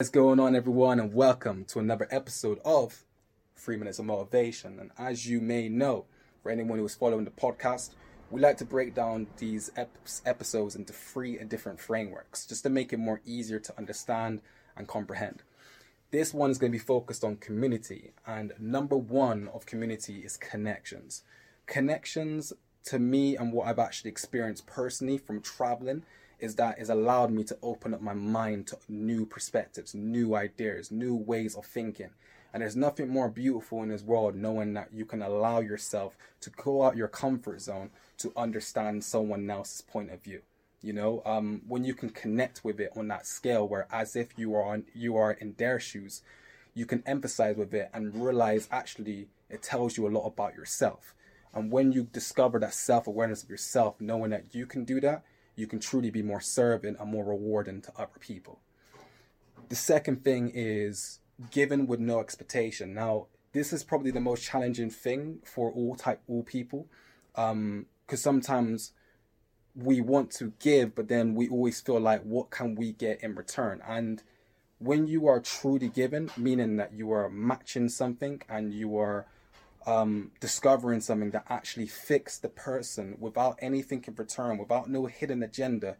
What's going on, everyone, and welcome to another episode of Three Minutes of Motivation. And as you may know, for anyone who is following the podcast, we like to break down these ep- episodes into three different frameworks just to make it more easier to understand and comprehend. This one is going to be focused on community, and number one of community is connections. Connections, to me, and what I've actually experienced personally from traveling is that it's allowed me to open up my mind to new perspectives, new ideas, new ways of thinking. And there's nothing more beautiful in this world knowing that you can allow yourself to go out your comfort zone to understand someone else's point of view. You know, um, when you can connect with it on that scale, where as if you are on, you are in their shoes, you can emphasize with it and realize actually it tells you a lot about yourself. And when you discover that self awareness of yourself, knowing that you can do that, you can truly be more serving and more rewarding to other people. The second thing is given with no expectation. Now, this is probably the most challenging thing for all type all people, because um, sometimes we want to give, but then we always feel like, what can we get in return? And when you are truly given, meaning that you are matching something and you are um, discovering something that actually fixed the person without anything in return, without no hidden agenda,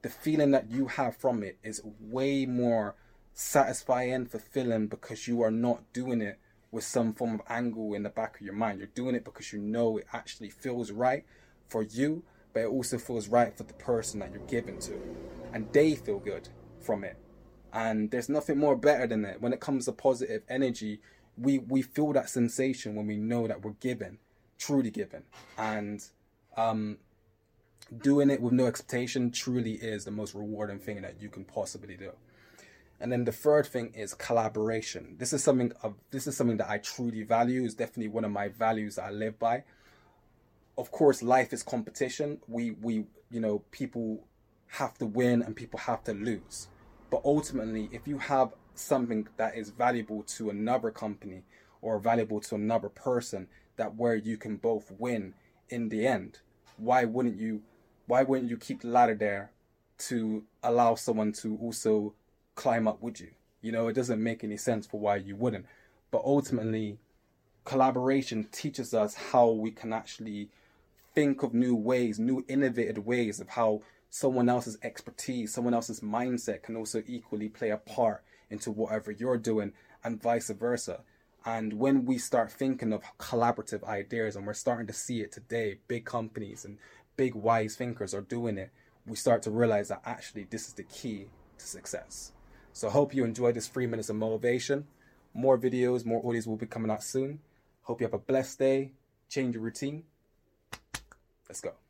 the feeling that you have from it is way more satisfying, fulfilling because you are not doing it with some form of angle in the back of your mind. You're doing it because you know it actually feels right for you, but it also feels right for the person that you're giving to. And they feel good from it. And there's nothing more better than it. When it comes to positive energy, we we feel that sensation when we know that we're given, truly given, and um, doing it with no expectation truly is the most rewarding thing that you can possibly do. And then the third thing is collaboration. This is something of this is something that I truly value. Is definitely one of my values that I live by. Of course, life is competition. We we you know people have to win and people have to lose. But ultimately, if you have something that is valuable to another company or valuable to another person that where you can both win in the end. Why wouldn't you why wouldn't you keep the ladder there to allow someone to also climb up with you? You know it doesn't make any sense for why you wouldn't. But ultimately collaboration teaches us how we can actually think of new ways new innovative ways of how someone else's expertise someone else's mindset can also equally play a part into whatever you're doing and vice versa. And when we start thinking of collaborative ideas and we're starting to see it today, big companies and big wise thinkers are doing it, we start to realize that actually this is the key to success. So I hope you enjoyed this three minutes of motivation. More videos, more audios will be coming out soon. Hope you have a blessed day. Change your routine. Let's go.